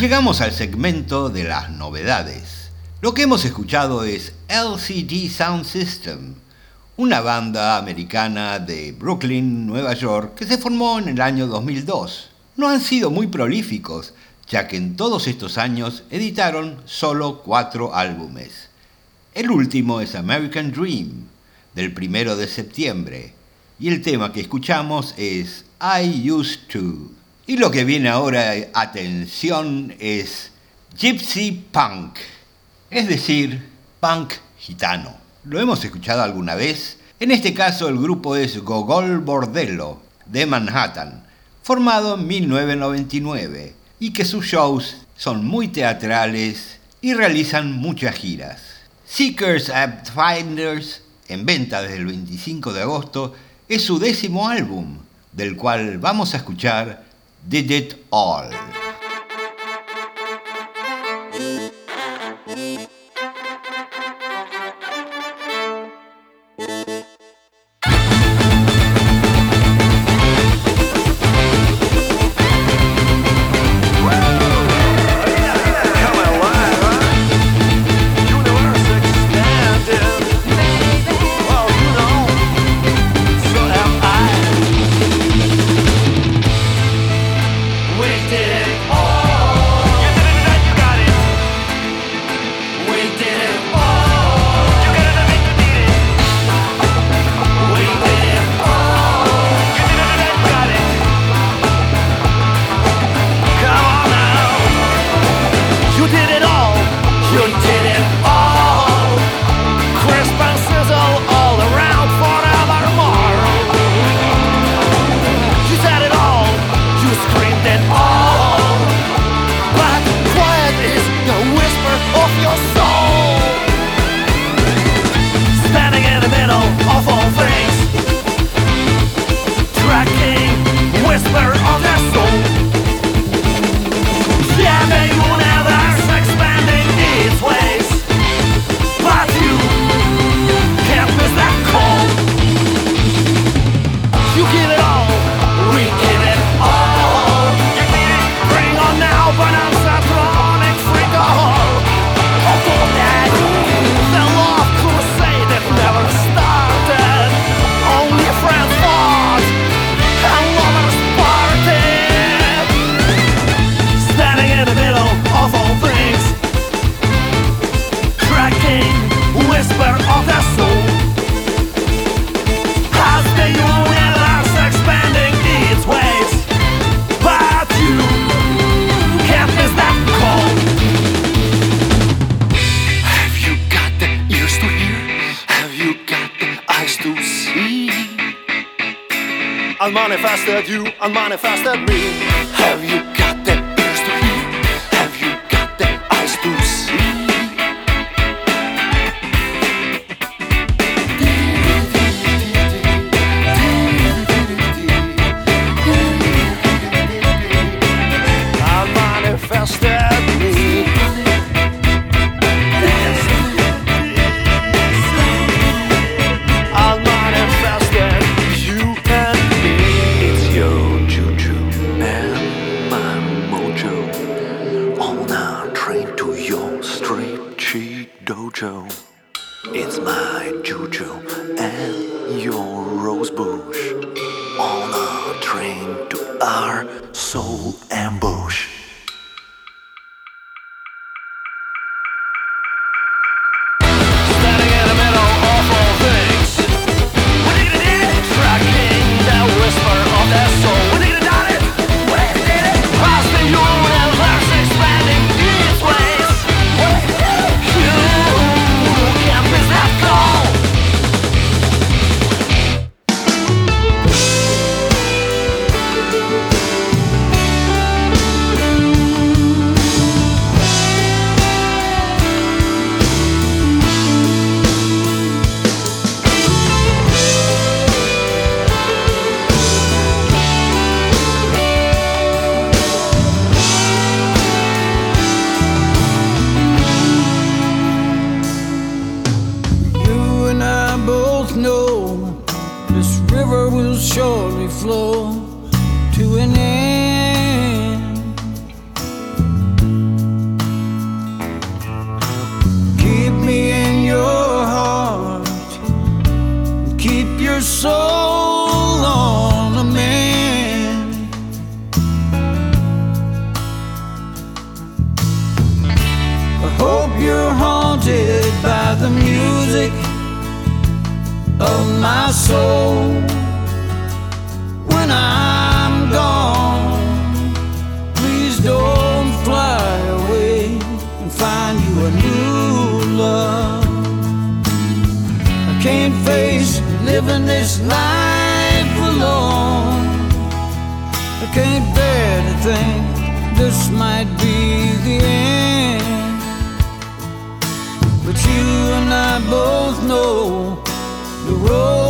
llegamos al segmento de las novedades. Lo que hemos escuchado es LCD Sound System, una banda americana de Brooklyn, Nueva York, que se formó en el año 2002. No han sido muy prolíficos, ya que en todos estos años editaron solo cuatro álbumes. El último es American Dream, del primero de septiembre, y el tema que escuchamos es I Used to. Y lo que viene ahora, atención, es Gypsy Punk, es decir, punk gitano. ¿Lo hemos escuchado alguna vez? En este caso el grupo es Gogol Bordello, de Manhattan, formado en 1999, y que sus shows son muy teatrales y realizan muchas giras. Seekers and Finders, en venta desde el 25 de agosto, es su décimo álbum, del cual vamos a escuchar Did It All. unmanifested you, unmanifested me. Have you know this river will surely flow soul when I'm gone. Please don't fly away and find you a new love. I can't face living this life alone. I can't bear to think this might be the end. But you and I both know the road.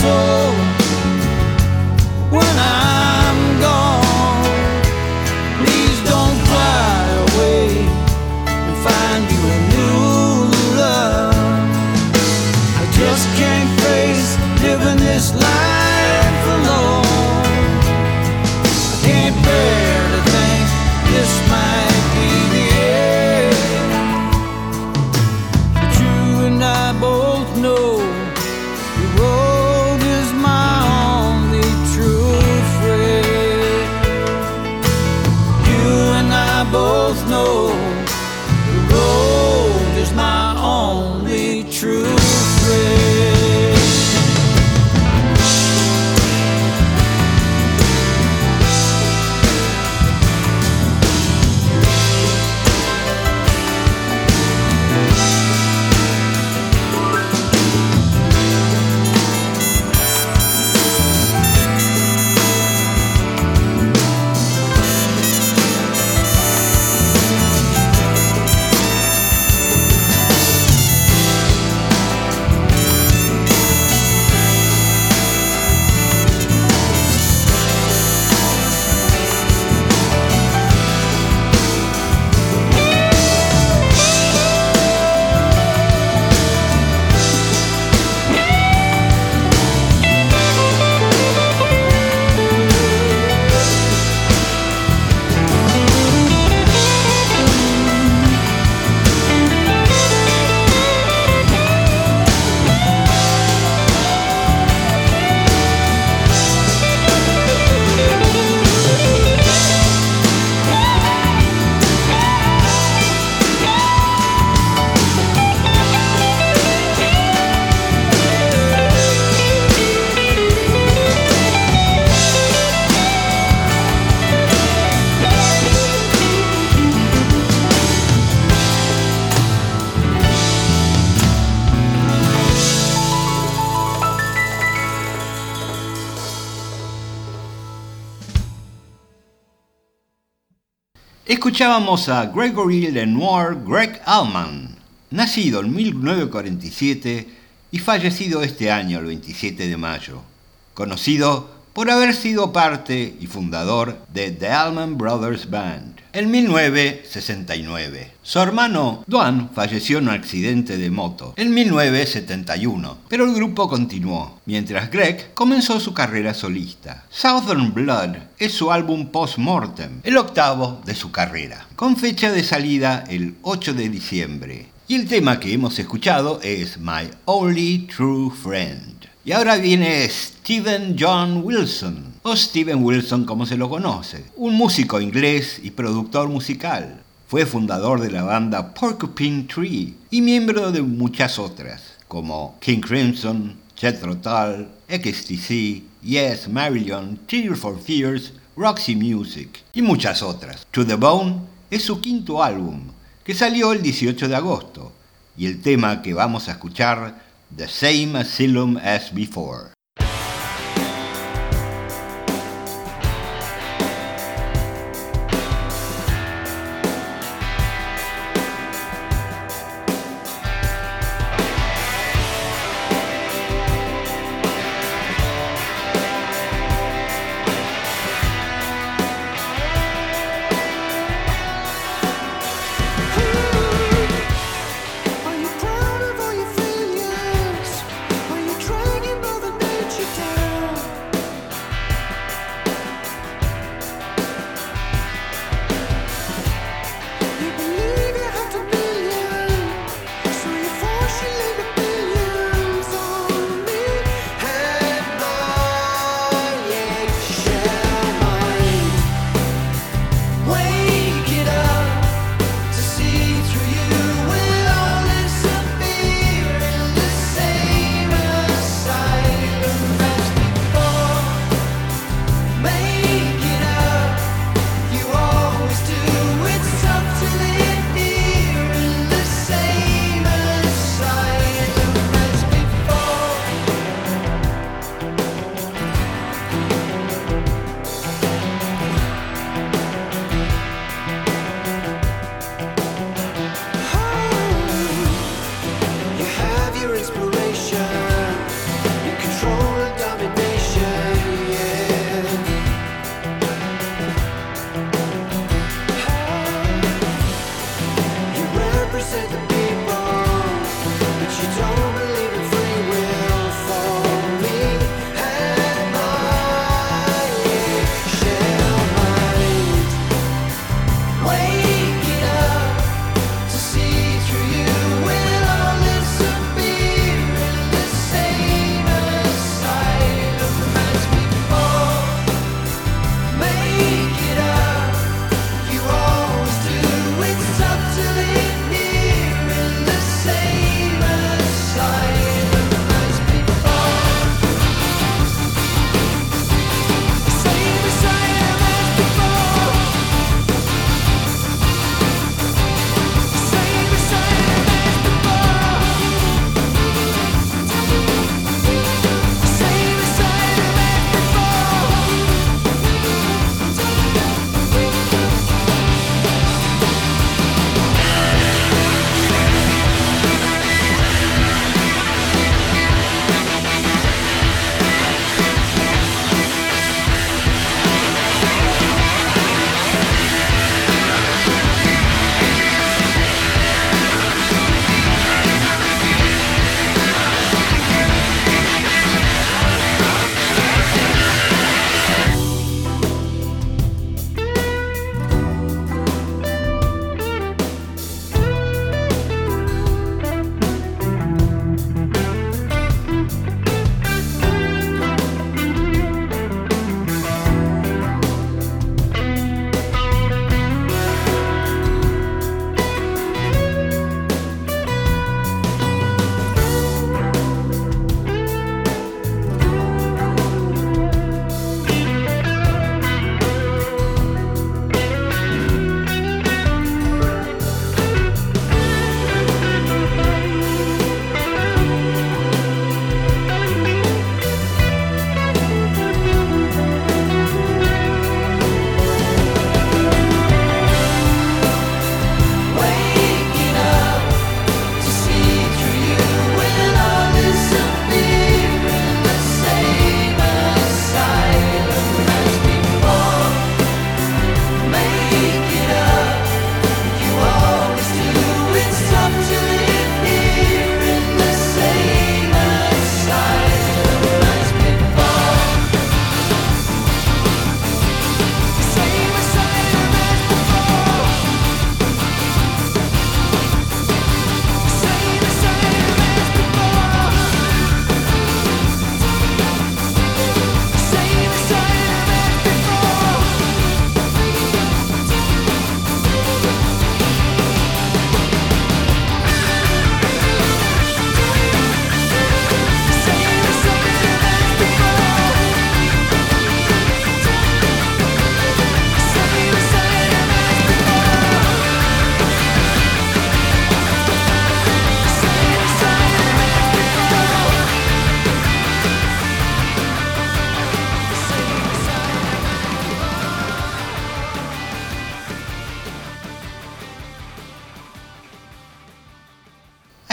soul Escuchábamos a Gregory Lenoir Greg Allman, nacido en 1947 y fallecido este año, el 27 de mayo, conocido por haber sido parte y fundador de The Allman Brothers Band. En 1969, su hermano Duane falleció en un accidente de moto en 1971, pero el grupo continuó, mientras Greg comenzó su carrera solista. Southern Blood es su álbum post-mortem, el octavo de su carrera, con fecha de salida el 8 de diciembre. Y el tema que hemos escuchado es My Only True Friend. Y ahora viene Stephen John Wilson, o Steven Wilson como se lo conoce, un músico inglés y productor musical. Fue fundador de la banda Porcupine Tree y miembro de muchas otras, como King Crimson, Jethro Tull, XTC, Yes, Marillion, Tears for Fears, Roxy Music y muchas otras. To the Bone es su quinto álbum, que salió el 18 de agosto, y el tema que vamos a escuchar the same asylum as before.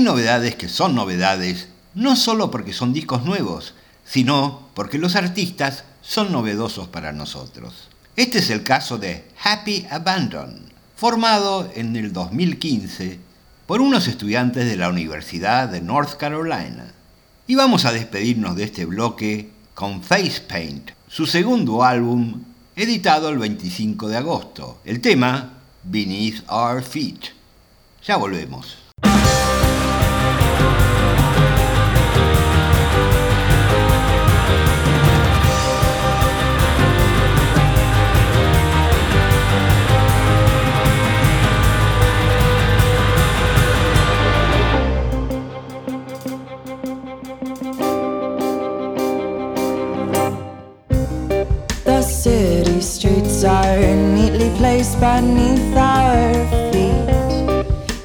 Hay novedades que son novedades no solo porque son discos nuevos, sino porque los artistas son novedosos para nosotros. Este es el caso de Happy Abandon, formado en el 2015 por unos estudiantes de la Universidad de North Carolina. Y vamos a despedirnos de este bloque con Face Paint, su segundo álbum, editado el 25 de agosto. El tema, Beneath Our Feet. Ya volvemos. Beneath our feet.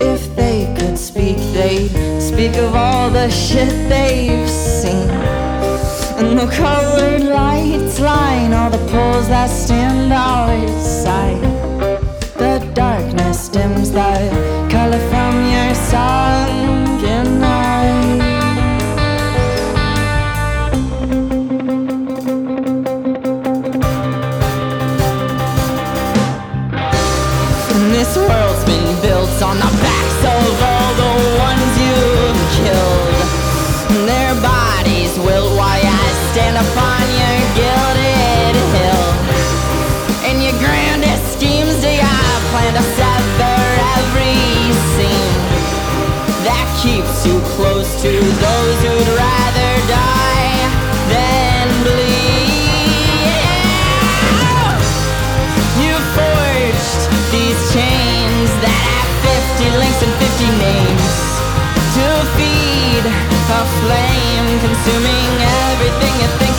If they could speak, they'd speak of all the shit they've seen. And the colored lights line all the poles that stand outside. The darkness dims the color from your sunken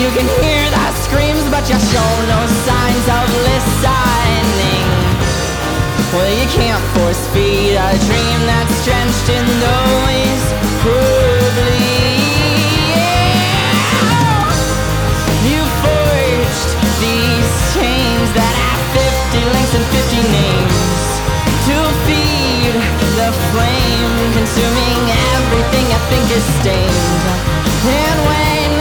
You can hear the screams but you show no signs of listening. Well you can't force feed a dream that's drenched in noise Probably you forged these chains that have 50 links and 50 names to feed the flame, consuming everything I think is stained. And when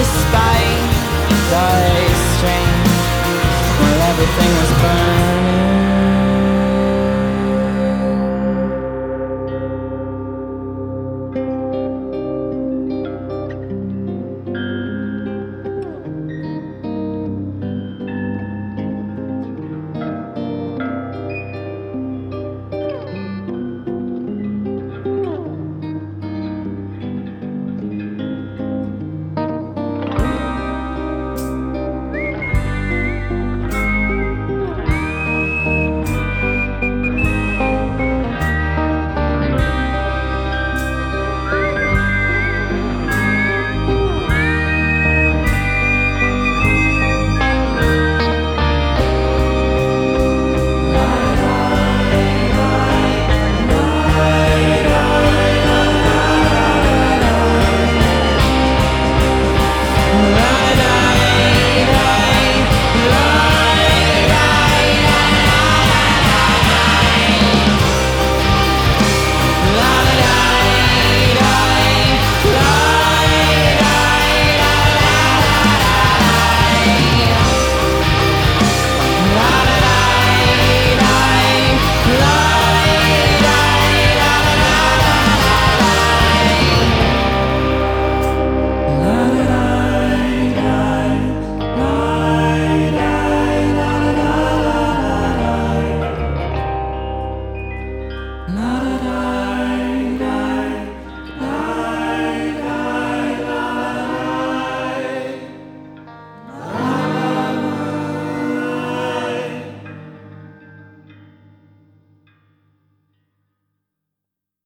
despite the strain. Well, everything was burned.